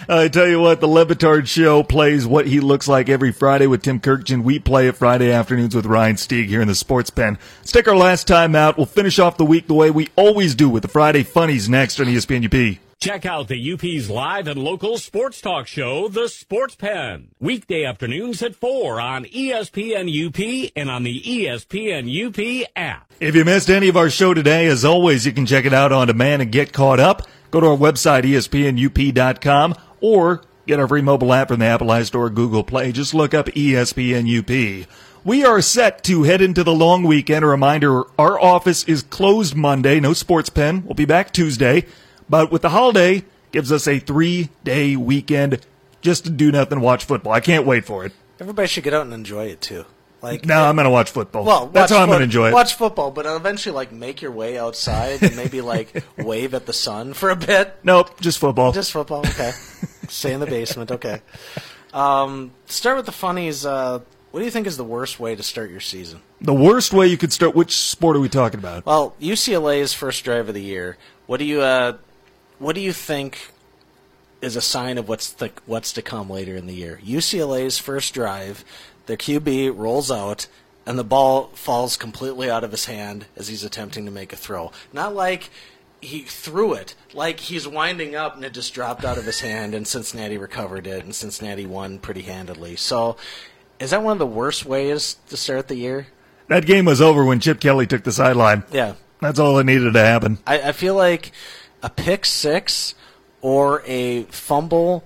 I tell you what, the Le Batard Show plays what he looks like every Friday with Tim Kurkjian. We play it Friday afternoons with Ryan Stieg here in the Sports Pen. Let's take our last time out. We'll finish off the week the way we always do with the Friday Funnies next on ESPN UP. Check out the UP's live and local sports talk show, The Sports Pen. Weekday afternoons at 4 on ESPN UP and on the ESPN UP app. If you missed any of our show today, as always, you can check it out on demand and get caught up. Go to our website, espnup.com, or get our free mobile app from the Apple iStore or Google Play. Just look up ESPN UP. We are set to head into the long weekend. A reminder, our office is closed Monday. No sports pen. We'll be back Tuesday. But with the holiday, gives us a three-day weekend just to do nothing, watch football. I can't wait for it. Everybody should get out and enjoy it too. Like No, I'm going to watch football. Well, That's watch how I'm gonna enjoy it. Watch football, but eventually, like, make your way outside and maybe like [laughs] wave at the sun for a bit. Nope, just football. Just football, okay. [laughs] Stay in the basement, okay. Um, start with the funnies. Uh, what do you think is the worst way to start your season? the worst way you could start. Which sport are we talking about? Well, UCLA's first drive of the year. What do you uh, what do you think is a sign of what's the, what's to come later in the year? UCLA's first drive, the QB rolls out and the ball falls completely out of his hand as he's attempting to make a throw. Not like he threw it, like he's winding up and it just dropped out of his hand and Cincinnati recovered it and Cincinnati won pretty handedly. So, is that one of the worst ways to start the year? That game was over when Chip Kelly took the sideline. Yeah. That's all that needed to happen. I, I feel like a pick six or a fumble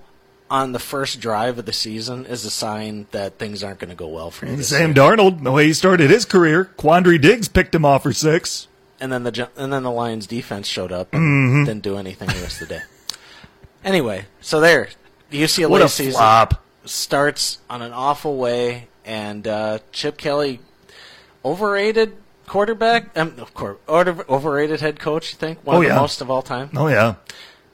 on the first drive of the season is a sign that things aren't going to go well for you. Sam year. Darnold, the way he started his career, Quandre Diggs picked him off for six. And then the and then the Lions defense showed up and didn't do anything the rest of the day. Anyway, so there, the UCLA What a season flop. starts on an awful way, and uh, Chip Kelly, overrated quarterback, um, of course, overrated head coach. You think one Oh, of the most of all time? Oh, yeah.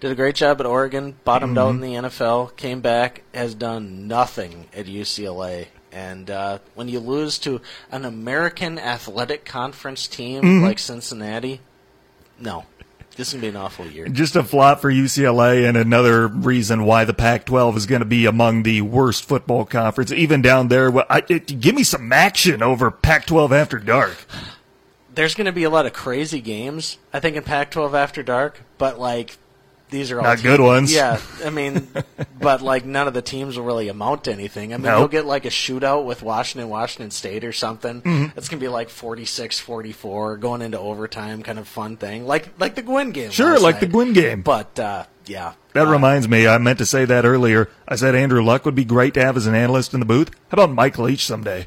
Did a great job at Oregon, bottomed out in Mm-hmm. the NFL, came back, has done nothing at UCLA. And uh, when you lose to an American Athletic Conference team Mm-hmm. like Cincinnati, no, this is gonna be an awful year. Just a flop for UCLA and another reason why the Pac 12 is going to be among the worst football conference. Even down there, well, I, it, give me some action over Pac 12 after dark. There's gonna be a lot of crazy games, I think, in Pac-12 after dark. But like, these are all Not teams- good ones. Yeah, I mean, [laughs] but like none of the teams will really amount to anything. I mean, Nope. you'll get like a shootout with Washington, Washington State or something. Mm-hmm. It's gonna be like 46-44 going into overtime, kind of fun thing, like like the Gwinn game. Sure, like the night. Gwinn game. But uh, yeah, That uh, reminds me, I meant to say that earlier. I said Andrew Luck would be great to have as an analyst in the booth. How about Mike Leach someday?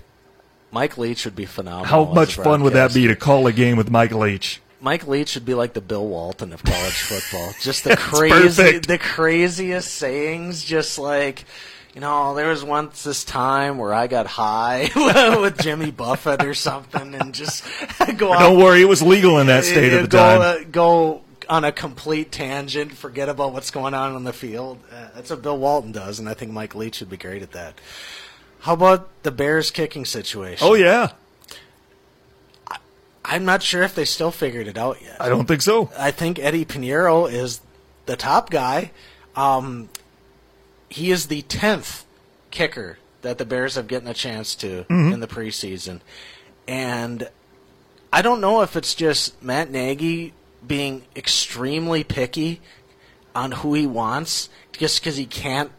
Mike Leach would be phenomenal. How much fun would that be to call a game with Mike Leach? Mike Leach should be like the Bill Walton of college [laughs] football. Just the crazy, perfect. the craziest sayings. Just like, you know, there was once this time where I got high [laughs] with Jimmy Buffett or something, and just [laughs] go Don't worry, it was legal in that state at the go, time. uh, go on a complete tangent, forget about what's going on on the field. Uh, that's what Bill Walton does, and I think Mike Leach would be great at that. How about the Bears kicking situation? Oh, yeah. I'm not sure if they still figured it out yet. I don't think so. I think Eddy Piñeiro is the top guy. Um, he is the tenth kicker that the Bears have gotten a chance to in the preseason, and I don't know if it's just Matt Nagy being extremely picky on who he wants, just because he can't,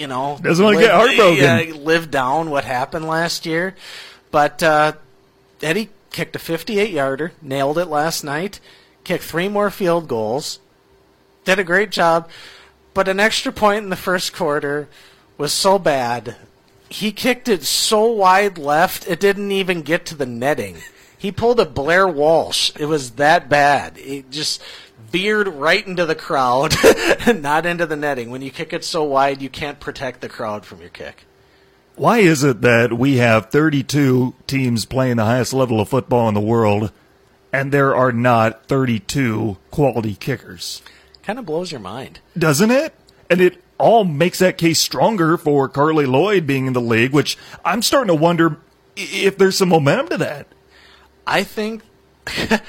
you know, Doesn't wanna get heartbroken. yeah, live down what happened last year. But uh, Eddie kicked a 58 yarder, nailed it last night, kicked three more field goals, did a great job. But an extra point in the first quarter was so bad. He kicked it so wide left, it didn't even get to the netting. He pulled a Blair Walsh. It was that bad. It just veered right into the crowd, [laughs] not into the netting. When you kick it so wide, you can't protect the crowd from your kick. Why is it that we have 32 teams playing the highest level of football in the world, and there are not 32 quality kickers? Kind of blows your mind. Doesn't it? And it all makes that case stronger for Carly Lloyd being in the league, which I'm starting to wonder if there's some momentum to that. I think. [laughs]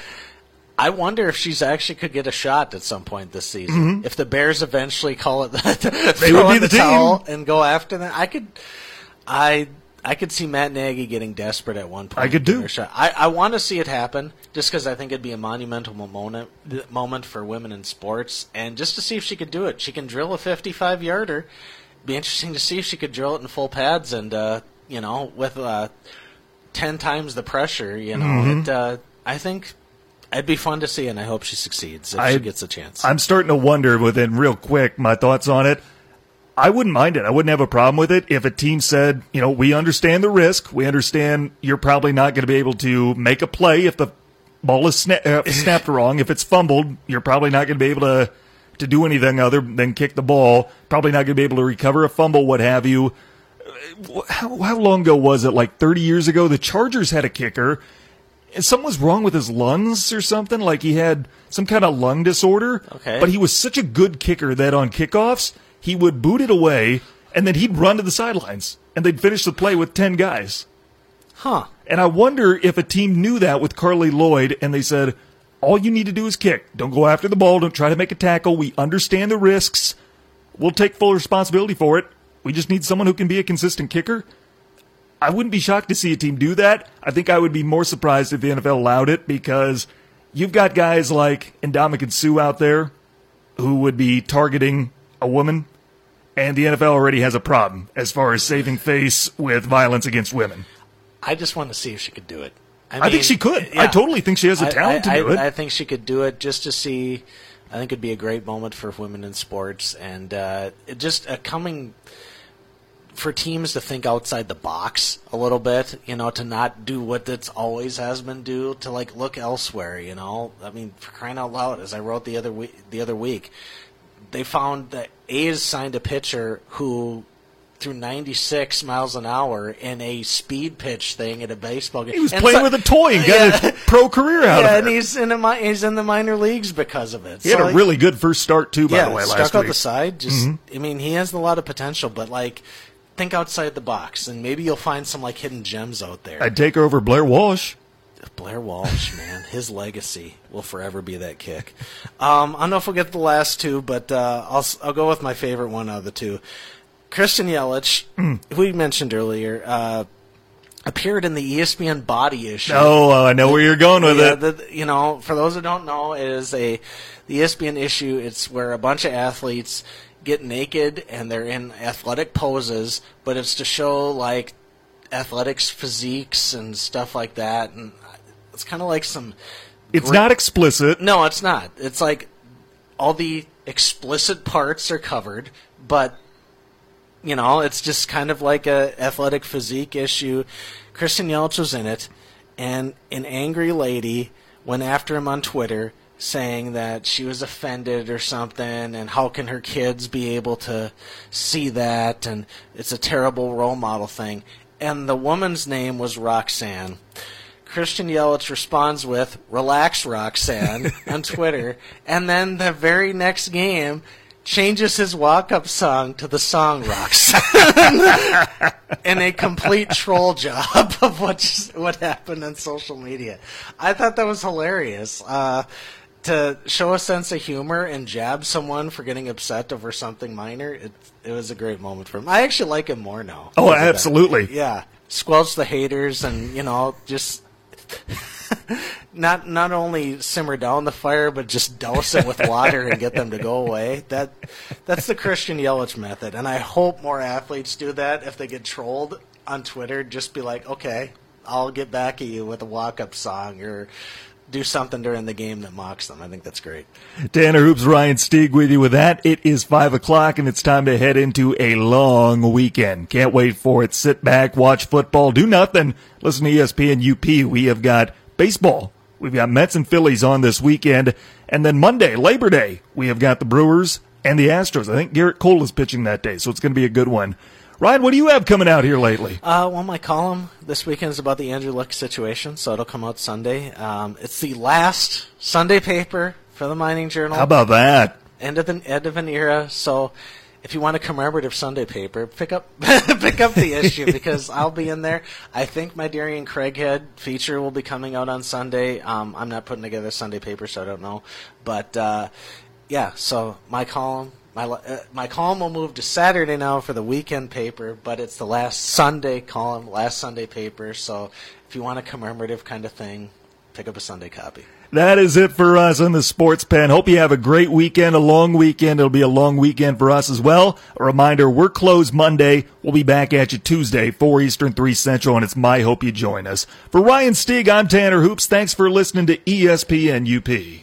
I wonder if she's actually could get a shot at some point this season. Mm-hmm. If the Bears eventually call it, [laughs] They would be the team. towel and go after them. I could, I, I could see Matt Nagy getting desperate at one point. I could do. shot. I, I want to see it happen just because I think it'd be a monumental moment moment for women in sports, and just to see if she could do it. She can drill a 55 yarder. Be interesting to see if she could drill it in full pads and uh, you know with uh, ten times the pressure. You know, Mm-hmm. it, uh, I think. It'd be fun to see, and I hope she succeeds if I- she gets a chance. I'm starting to wonder within real quick my thoughts on it. I wouldn't mind it. I wouldn't have a problem with it if a team said, you know, we understand the risk. We understand you're probably not going to be able to make a play if the ball is sna- uh, [laughs] snapped wrong. If it's fumbled, you're probably not going to be able to to do anything other than kick the ball. Probably not going to be able to recover a fumble, what have you. Uh, How, how long ago was it? Like 30 years ago, the Chargers had a kicker something was wrong with his lungs or something. Like he had some kind of lung disorder. Okay. But he was such a good kicker that on kickoffs, he would boot it away and then he'd run to the sidelines and they'd finish the play with 10 guys. huh? And I wonder if a team knew that with Carly Lloyd and they said, all you need to do is kick. Don't go after the ball. Don't try to make a tackle. We understand the risks. We'll take full responsibility for it. We just need someone who can be a consistent kicker. I wouldn't be shocked to see a team do that. I think I would be more surprised if the NFL allowed it because you've got guys like Ndamukong Suh out there who would be targeting a woman, and the NFL already has a problem as far as saving face with violence against women. I just want to see if she could do it. I think she could. I totally think she has the I- talent I, to do I, it. I think she could do it just to see. I think it'd be a great moment for women in sports, and uh, just uh, coming for teams to think outside the box a little bit. You know, to not do what it's always has been do, to like look elsewhere. You know, I mean, for crying out loud, as I wrote the other week, the other week, they found that A's signed a pitcher who threw 96 miles an hour in a speed pitch thing at a baseball game. he was And playing so- with a toy and got [laughs] Yeah. a pro career out yeah, of and it. he's in a he's in the minor leagues because of it. He had a like, really good first start too, by yeah, the way, stuck last out week. Mm-hmm. the side. Just I mean, he has a lot of potential, but like think outside the box, and maybe you'll find some like hidden gems out there. I'd take over Blair Walsh. Blair Walsh, [laughs] man, his legacy will forever be that kick. Um, I don't know if we'll get the last two, but uh, I'll I'll go with my favorite one out of the two. Christian Yelich, Hmm. who we mentioned earlier, uh, appeared in the ESPN Body issue. Oh, I know where you're going with Yeah, it. the, you know, for those who don't know, it is a the ESPN issue. It's where a bunch of athletes get naked and they're in athletic poses, but it's to show like athletics physiques and stuff like that. And it's kind of like some. It's great- not explicit. No, it's not. It's like all the explicit parts are covered, but you know, it's just kind of like a athletic physique issue. Christian Yelich was in it, and an angry lady went after him on Twitter saying that she was offended or something and how can her kids be able to see that and it's a terrible role model thing. And the woman's name was Roxanne. Christian Yelich responds with "Relax, Roxanne" [laughs] on Twitter, and then the very next game changes his walk-up song to the song "Roxanne" [laughs] in a complete troll job of what just, what happened on social media. I thought that was hilarious. Uh, to show a sense of humor and jab someone for getting upset over something minor, it it was a great moment for him. I actually like him more now. Oh, of that. absolutely. Yeah, squelch the haters, and you know, just [laughs] not not only simmer down the fire, but just douse it with water and get them to go away. That that's the Christian Yelich method, and I hope more athletes do that. If they get trolled on Twitter, just be like, okay, I'll get back at you with a walk-up song or do something during the game that mocks them. I think that's great. Tanner Hoops, Ryan Stieg with you with that. It is five o'clock and it's time to head into a long weekend. Can't wait for it. Sit back, watch football, do nothing. Listen to ESPN UP. We have got baseball. We've got Mets and Phillies on this weekend. And then Monday, Labor Day, we have got the Brewers and the Astros. I think Gerrit Cole is pitching that day, so it's going to be a good one. Ryan, what do you have coming out here lately? Uh, well, my column this weekend is about the Andrew Luck situation, so it'll come out Sunday. Um, it's the last Sunday paper for the Mining Journal. How about that? end of the end of an era. So if you want a commemorative Sunday paper, pick up [laughs] pick up the issue [laughs] because I'll be in there. I think my Darian Craighead feature will be coming out on Sunday. Um, I'm not putting together a Sunday paper, so I don't know. But uh, yeah, so my column. My, uh, my column will move to Saturday now for the weekend paper, but it's the last Sunday column, last Sunday paper. So if you want a commemorative kind of thing, pick up a Sunday copy. That is it for us on the Sports Pen. Hope you have a great weekend, a long weekend. It'll be a long weekend for us as well. A reminder, we're closed Monday. We'll be back at you Tuesday, 4 Eastern, 3 Central, and it's my hope you join us. For Ryan Stieg, I'm Tanner Hoops. Thanks for listening to ESPN UP.